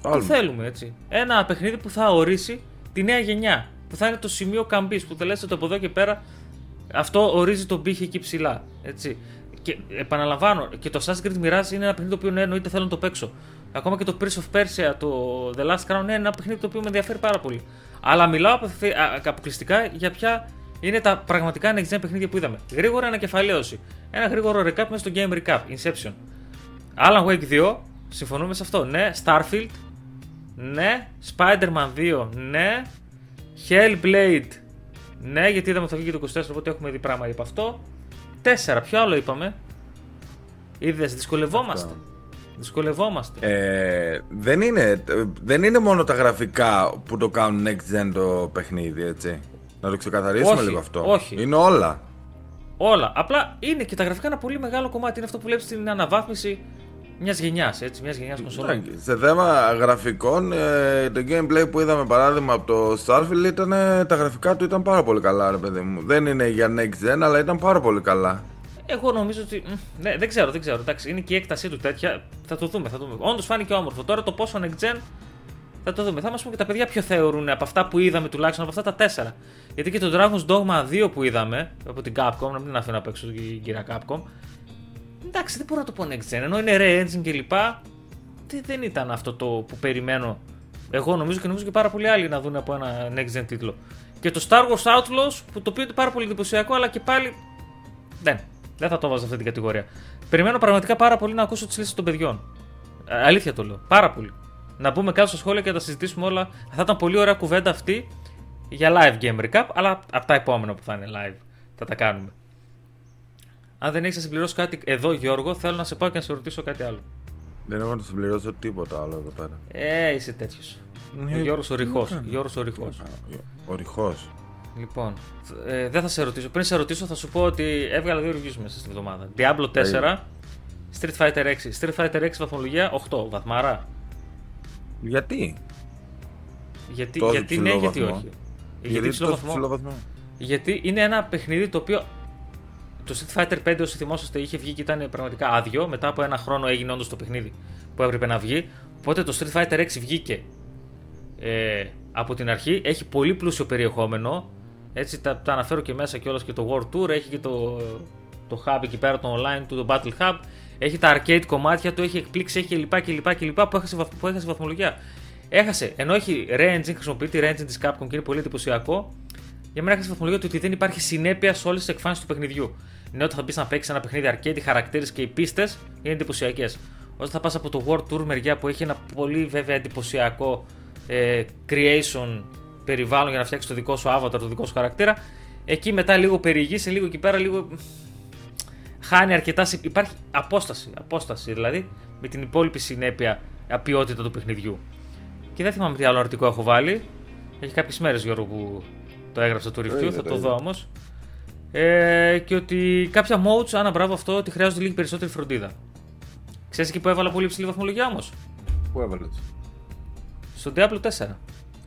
Το Άλμα. θέλουμε έτσι. Ένα παιχνίδι που θα ορίσει τη νέα γενιά. Που θα είναι το σημείο καμπής. Που θα λες ότι από εδώ και πέρα αυτό ορίζει τον πύχη εκεί ψηλά. Έτσι. Και επαναλαμβάνω, και το Assassin's Creed Mirage είναι ένα παιχνίδι το οποίο ναι, εννοείται θέλω να το παίξω. Ακόμα και το Prince of Persia, το The Last Crown, ναι, είναι ένα παιχνίδι το οποίο με ενδιαφέρει πάρα πολύ. Αλλά μιλάω απευθε- α, αποκλειστικά για ποια είναι τα πραγματικά next gen παιχνίδια που είδαμε. Γρήγορα ανακεφαλαίωση. Ένα γρήγορο recap μέσα στο Game Recap, Inception. Alan Wake 2, συμφωνούμε σε αυτό. Ναι. Starfield. Ναι. Spider-Man 2. Ναι. Hellblade. Ναι, γιατί είδαμε ότι θα βγει και το 24, οπότε έχουμε δει πράγμα από αυτό. 4. Ποιο άλλο είπαμε; Είδες, δυσκολευόμαστε. Αυτά. Δυσκολευόμαστε. Ε, δεν, είναι, δεν είναι μόνο τα γραφικά που το κάνουν next gen το παιχνίδι, έτσι. Να το ξεκαθαρίσουμε Όχι, λίγο αυτό. όχι. Είναι όλα. Όλα. Απλά είναι και τα γραφικά ένα πολύ μεγάλο κομμάτι. Είναι αυτό που βλέπεις στην αναβάθμιση μιας γενιάς. μιας γενιάς κονσόλων. Ναι, Σε θέμα γραφικών, ε, το gameplay που είδαμε παράδειγμα από το Starfield ήταν, ε, τα γραφικά του ήταν πάρα πολύ καλά, ρε παιδί μου. Δεν είναι για next gen, αλλά ήταν πάρα πολύ καλά. Εγώ νομίζω ότι. μ, Ναι, δεν ξέρω, δεν ξέρω. Εντάξει, είναι και η έκτασή του τέτοια. Θα το δούμε, θα το δούμε. Όντως φάνηκε όμορφο. Τώρα το πόσο next gen θα το δούμε. Θα μας πούμε και τα παιδιά ποιο θεωρούν από αυτά που είδαμε τουλάχιστον από αυτά τα τέσσερα. Γιατί και το Dragon's Dogma 2 που είδαμε από την Capcom, να μην αφήνω απ' έξω την κυρία Capcom. Εντάξει, δεν μπορώ να το πω next gen. Ενώ είναι Ray Engine κλπ. δεν- Δεν ήταν αυτό το που περιμένω. Εγώ νομίζω και νομίζω και πάρα πολλοί άλλοι να δουν από ένα next gen τίτλο. Και το Star Wars Outlaws που το οποίο είναι πάρα πολύ εντυπωσιακό, αλλά και πάλι δεν. Δεν θα το βάζω σε αυτή την κατηγορία. Περιμένω πραγματικά πάρα πολύ να ακούσω τις λύσεις των παιδιών. Ε, αλήθεια το λέω. Πάρα πολύ. Να μπούμε κάτω στα σχόλια και να τα συζητήσουμε όλα. Θα ήταν πολύ ωραία κουβέντα αυτή για live game recap, αλλά από τα επόμενα που θα είναι live θα τα κάνουμε. Αν δεν έχεις να συμπληρώσεις κάτι εδώ, Γιώργο, θέλω να σε πάω και να σε ρωτήσω κάτι άλλο. Δεν έχω να το συμπληρώσω τίποτα άλλο εδώ πέρα. Ε, είσαι τέτοιος. Ο Γιώργος ο Ρηχός. Γιώργος ο Ρηχός. Ο ρηχός. Λοιπόν, ε, δεν θα σε ρωτήσω. Πριν σε ρωτήσω, θα σου πω ότι έβγαλα δύο reviews μέσα στην εβδομάδα. Diablo 4, Street Fighter 6. Street Fighter 6 βαθμολογία 8, βαθμάρα. Γιατί; Γιατί, Τόσο γιατί ναι, ψηλό γιατί βαθμό. όχι. Γιατί ψηλό τόσο βαθμό; ψηλό βαθμό. Γιατί είναι ένα παιχνίδι το οποίο. Το Street Fighter 5, όσοι θυμόσαστε, είχε βγει και ήταν πραγματικά άδειο. Μετά από ένα χρόνο έγινε όντως το παιχνίδι που έπρεπε να βγει. Οπότε το Street Fighter 6 βγήκε ε, από την αρχή. Έχει πολύ πλούσιο περιεχόμενο. Έτσι τα, τα αναφέρω και μέσα κιόλας και το World Tour. Έχει και το, το hub εκεί πέρα, το online του, το Battle Hub. Έχει τα arcade κομμάτια του, έχει εκπλήξει, έχει κλπ. κλπ, κλπ που, έχασε, βαθ- που έχασε βαθμολογία. Έχασε, ενώ έχει Re-Engine, χρησιμοποιεί τη Re-Engine της Capcom και είναι πολύ εντυπωσιακό, για μένα έχασε βαθμολογία του ότι δεν υπάρχει συνέπεια σε όλες τις εκφάνσεις του παιχνιδιού. Ναι, όταν θα μπεις να παίξεις ένα παιχνίδι arcade, οι χαρακτήρες και οι πίστες είναι εντυπωσιακές. Όταν θα πας από το World Tour μεριά που έχει ένα πολύ βέβαια εντυπωσιακό ε, creation περιβάλλον για να φτιάξεις το δικό σου avatar, το δικό σου χαρακτήρα, εκεί μετά λίγο περιηγήσει, λίγο εκεί πέρα, λίγο χάνει αρκετά. συ- Υπάρχει απόσταση, απόσταση δηλαδή με την υπόλοιπη συνέπεια α, ποιότητα του παιχνιδιού. Και δεν θυμάμαι τι άλλο αρτικό έχω βάλει. Έχει κάποιες μέρες Γιώργο που το έγραψα το review, είδα, θα το το είδα. δω όμως. Ε, και ότι κάποια modes, άνα μπράβο αυτό, ότι χρειάζονται λίγη περισσότερη φροντίδα. Ξέρεις εκεί που έβαλα πολύ ψηλή βαθμολογία όμως; Πού έβαλες. Στο Diablo 4.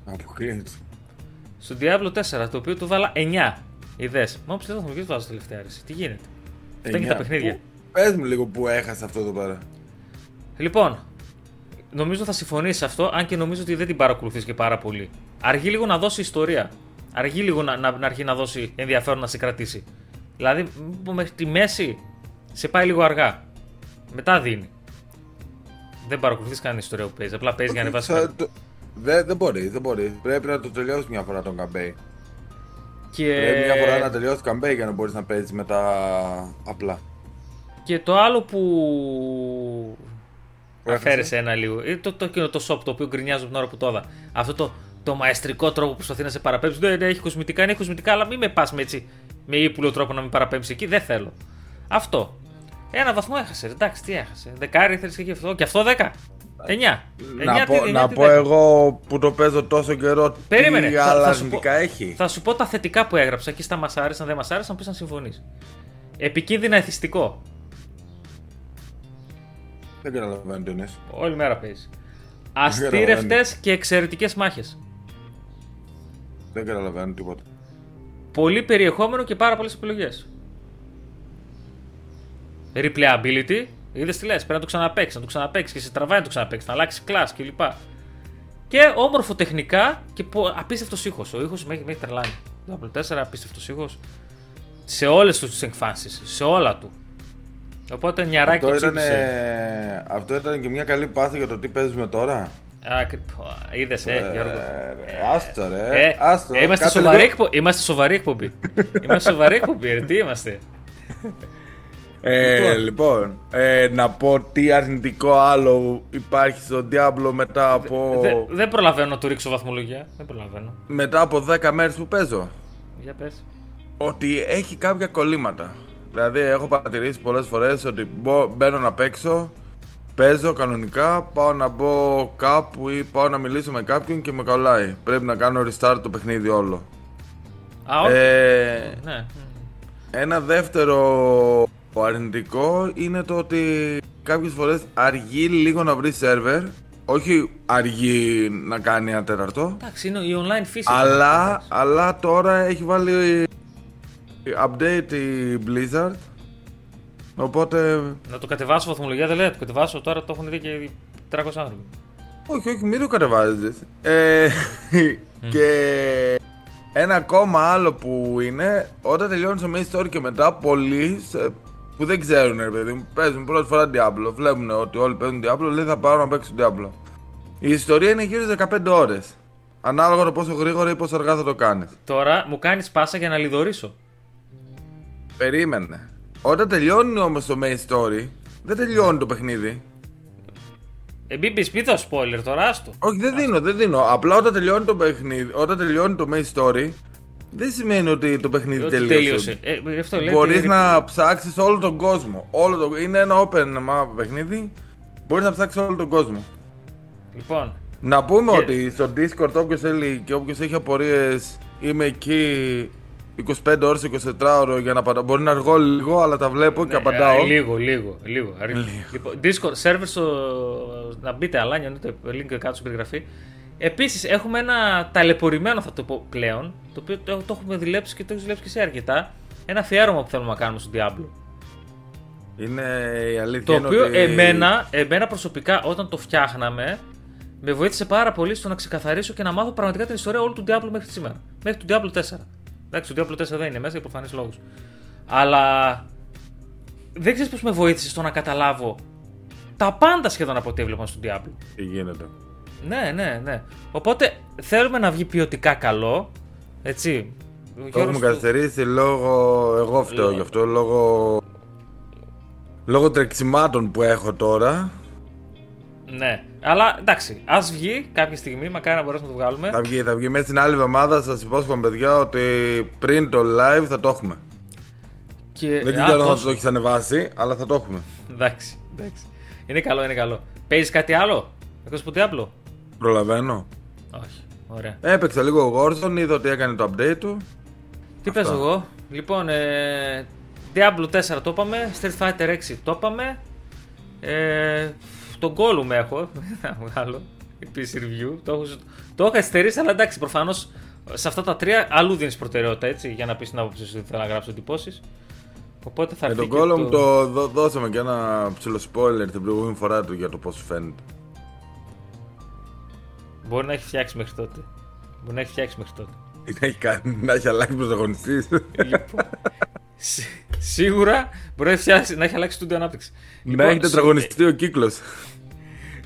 Αποκλείεται. Στο Diablo 4, το οποίο του βάλα 9. Ιδέες. Μα ψηλή βαθμολογία βάζω τελευταία αρέσει. Τι γίνεται; Αυτά είναι τα παιχνίδια. Πες μου λίγο που έχασε αυτό εδώ πέρα. Λοιπόν, νομίζω θα συμφωνήσει αυτό, αν και νομίζω ότι δεν την παρακολουθείς και πάρα πολύ. Αργεί λίγο να δώσεις ιστορία. Αργεί λίγο να, να, να αρχίσει να δώσει ενδιαφέρον να σε κρατήσει. Δηλαδή, μ, μέχρι τη μέση σε πάει λίγο αργά. Μετά δίνει. Δεν παρακολουθείς κανένα ιστορία που παίζει. Απλά παίζει για να ανεβάσεις. Θα- κάτι. το- Δεν δεν μπορεί, δεν μπορεί. Πρέπει να το τελειώσεις μια φορά τον καμπέι. Και... Πρέπει μια φορά να τελειώσεις το καμπέι για να μπορείς να παίζεις μετά απλά. και το άλλο που. Που Αφαίρεσε ένα λίγο. Είναι το, το, εκείνο το shop το οποίο γκρινιάζω την ώρα που το είδα. Αυτό το, το μαεστρικό τρόπο που προσπαθεί να σε παραπέμψει. Ναι, ναι, έχει κοσμητικά, ναι, έχει κοσμητικά, αλλά μην με πας με έτσι με ύπουλο τρόπο να με παραπέμψει εκεί. Δεν θέλω. Αυτό. Ένα βαθμό έχασε. Εντάξει, τι έχασε. Δεκάρι θέλεις και γι' αυτό. Και αυτό δέκα. Εννιά. Να Εννιά, πω, τι- εννιά, να τι πω δέκα. εγώ που το παίζω τόσο καιρό Περίμενε. τι Θα- άλλα θα σου πω- αρνητικά έχει; Θα σου πω τα θετικά που έγραψα και στα μας άρεσαν, δεν μας άρεσαν, πεις να συμφωνείς. Επικίνδυνα εθιστικό. Δεν καταλαβαίνω τι είναι. Όλη μέρα παίζει. Αστήρευτες και εξαιρετικές μάχες. Δεν καταλαβαίνω τίποτα. Πολύ περιεχόμενο και πάρα πολλές επιλογές. Replayability, είδες τι λες. Πρέπει να το ξαναπέξει, να το ξαναπέξει και σε τραβάει να το ξαναπέξει, να αλλάξει class κλπ. Και όμορφο τεχνικά και απίστευτος ήχος. Ο ήχος με έχει με έχει τρελάνει. Το Apple 4 απίστευτος ήχος σε όλες τι εκφάνσεις, σε όλα του. Οπότε νιαράκι Αυτό το ήταν, τσίπησε. αυτό ήταν και μια καλή πάθη για το τι παίζουμε τώρα. Είδες, ε, Γιώργο. Ε, ρε, άστο ρε. Ε, άστο, ε, είμαστε, κάτσε σοβαροί λίγο. εκπο... είμαστε σοβαροί εκπομπή. είμαστε σοβαροί εκπομπή, ρε, τι είμαστε. Ε, λοιπόν, ε, να πω τι αρνητικό άλλο υπάρχει στο Diablo μετά από, Δε- δεν προλαβαίνω να του ρίξω βαθμολογία. Δεν προλαβαίνω. μετά από 10 μέρες που παίζω. Για πες. Ότι έχει κάποια κολλήματα. Δηλαδή έχω παρατηρήσει πολλές φορές ότι μπο- μπαίνω να παίξω παίζω κανονικά, πάω να μπω κάπου ή πάω να μιλήσω με κάποιον και με κολλάει. Πρέπει να κάνω restart το παιχνίδι όλο. Α, όχι. Ε, Ναι. ένα δεύτερο αρνητικό είναι το ότι κάποιες φορές αργεί λίγο να βρεις σερβερ. Όχι αργεί να κάνει ένα τέταρτο. Εντάξει, είναι η online φύση. Αλλά, αλλά τώρα έχει βάλει update η Blizzard. Οπότε. Να το κατεβάσω βαθμολογία δεν λέει, να το κατεβάσω τώρα το έχουν δει και 300 άνθρωποι. Όχι, όχι, μην το κατεβάζεις. Ε, και ένα ακόμα άλλο που είναι όταν τελειώνει το main story και μετά πολλοί σε- που δεν ξέρουν, ρε παιδί μου, παίζουν πρώτη φορά Diablo. Βλέπουν ότι όλοι παίζουν Diablo, λέει θα πάρω να παίξω Diablo. Η ιστορία είναι γύρω στις 15 ώρες. Ανάλογα το πόσο γρήγορα ή πόσο αργά θα το κάνεις. Τώρα μου κάνεις πάσα για να λιδωρήσω. Περίμενε. Όταν τελειώνει όμως το main story, δεν τελειώνει το παιχνίδι. Ε, μην πεις, μην δω spoiler τώρα, άστο. Όχι, δεν δίνω, δεν δίνω. Απλά όταν τελειώνει το παιχνίδι, όταν τελειώνει το main story, δεν σημαίνει ότι το παιχνίδι Ότι τελείωσε. τέλειωσε. Ε, γι' αυτό λέει. Μπορείς ότι- να ψάξεις όλο τον κόσμο. Όλο το... Είναι ένα open map παιχνίδι. Μπορείς να ψάξεις όλο τον κόσμο. Λοιπόν, Να πούμε Και- ότι στο Discord όποιος θέλει και όποιος έχει απορίες, είμαι εκεί 25 ώρες, 24 ώρο για να απαντάω. Μπορεί να αργώ λίγο, αλλά τα βλέπω και απαντάω. Ε, λίγο, λίγο, λίγο. Λοιπόν, Discord server στο. Να μπείτε, αλάνια, το link κάτω στην περιγραφή. Επίσης, έχουμε ένα ταλαιπωρημένο, θα το πω πλέον, το οποίο το, το έχουμε δουλέψει και το έχεις δουλέψει και εσύ αρκετά. Ένα αφιέρωμα που θέλουμε να κάνουμε στο Diablo. Είναι η αλήθεια. Το είναι οποίο ότι... εμένα, εμένα προσωπικά όταν το φτιάχναμε, με βοήθησε πάρα πολύ στο να ξεκαθαρίσω και να μάθω πραγματικά την ιστορία όλου του Diablo μέχρι σήμερα. Μέχρι του Diablo 4. Εντάξει, το Diablo 4 δεν είναι μέσα για προφανείς λόγους. Αλλά δεν ξέρεις πώς με βοήθησες στο να καταλάβω τα πάντα σχεδόν από ό,τι έβλεπα στο Diablo. Τι γίνεται. Ναι, ναι, ναι. Οπότε θέλουμε να βγει ποιοτικά καλό. Έτσι. Ο Το Γιώργος έχουμε του- καθυστερήσει λόγω. Εγώ φταίω Λόγω. γι' αυτό. Λόγω. Λόγω τρεξιμάτων που έχω τώρα. Ναι. Αλλά εντάξει, ας βγει κάποια στιγμή, μακάρι να μπορέσουμε να το βγάλουμε. Θα βγει, θα βγει μέσα στην άλλη εβδομάδα. Σας υπόσχομαι, παιδιά, ότι πριν το live θα το έχουμε. Και... Δεν Α, ξέρω αν θα τόσο. το έχεις ανεβάσει, αλλά θα το έχουμε. Εντάξει, εντάξει. Είναι καλό, είναι καλό. Παίζεις κάτι άλλο; Εκτό από Diablo; Προλαβαίνω. Όχι. Ωραία. Έπαιξα λίγο Warzone, είδα ότι έκανε το update του. Τι Αυτά. παίζω εγώ; Λοιπόν, ε, Diablo 4 το είπαμε. Street Fighter 6 το είπαμε. Ε, τον Gollum έχω. Θα βγάλω. Επίσης review. Το έχω, το έχω καθυστερήσει, αλλά εντάξει, προφανώς σε αυτά τα τρία αλλού δίνεις προτεραιότητα έτσι για να πεις την άποψή σου ότι θέλω να γράψω εντυπώσεις. Οπότε θα Με έρθει τον και Gollum το... δω- δώσαμε και ένα ψηλό spoiler την προηγούμενη φορά του για το πώς φαίνεται. Μπορεί να έχει φτιάξει μέχρι τότε. Μπορεί να έχει φτιάξει μέχρι τότε. Ή να έχει, κάνει, να έχει αλλάξει πρωταγωνιστής. Λοιπόν, σι- σίγουρα μπορεί να, φτιάξει, να έχει αλλάξει τούντο ανάπτυξη. να έχει σι- τετραγωνιστεί ο κύκλος.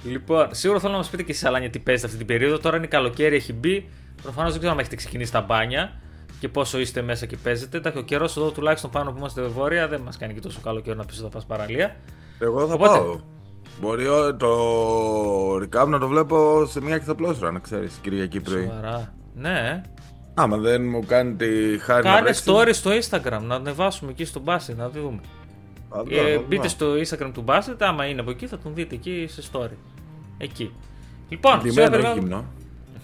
Λοιπόν, σίγουρα θέλω να μας πείτε και εσείς Αλάνια τι παίζετε αυτή την περίοδο. Τώρα είναι καλοκαίρι, έχει μπει. Προφανώς δεν ξέρω αν έχετε ξεκινήσει τα μπάνια και πόσο είστε μέσα και παίζετε. Εντάξει, ο καιρός εδώ τουλάχιστον πάνω που είμαστε βόρεια δεν μας κάνει και τόσο καλό καιρό να πεις ότι θα πας παραλία. Εγώ θα Οπότε- πάω. Μπορεί ο- το recap να το βλέπω σε μια εξαπλώσρα, να ξέρεις, Κυριακή πρωί. Σοβαρά. Ναι. Άμα δεν μου κάνει τη χάρη να Κάνε παίξει, story στο Instagram να ανεβάσουμε εκεί στο Basset να δούμε. θα δω, Ε, θα δω. μπείτε στο Instagram του Basset, άμα είναι από εκεί θα τον δείτε εκεί σε story. Εκεί. Λοιπόν, Ντυμένο, σήμερα όχι περιμένουμε-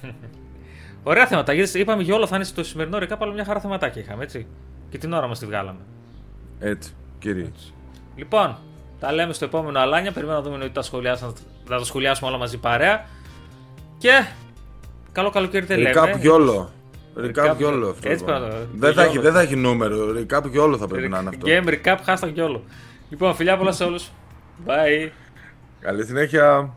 γυμνό. Ωραία θέματα. Γιατί είπαμε για όλα θα είναι στο σημερινό ρεκάπ, αλλά μια χαρά θεματάκια είχαμε, έτσι. Και την ώρα μας τη βγάλαμε. Έτσι, κύριε. Λοιπόν, τα λέμε στο επόμενο αλάνια. Περιμένω να δούμε ότι τα σχολιάσαν, να τα σχολιάσουμε όλα μαζί παρέα. Και καλό καλοκαίρι δεν λέμε. Recap γιόλο. Recap Recap γιόλο αυτό. έτσι λοιπόν. πρέπει να το- Δεν θα, γιόλο. έχει, δεν θα έχει νούμερο. Recap γιόλο θα πρέπει να είναι αυτό. Game recap, hashtag και όλο. Λοιπόν, φιλιά πολλά σε όλους. Bye. Καλή συνέχεια.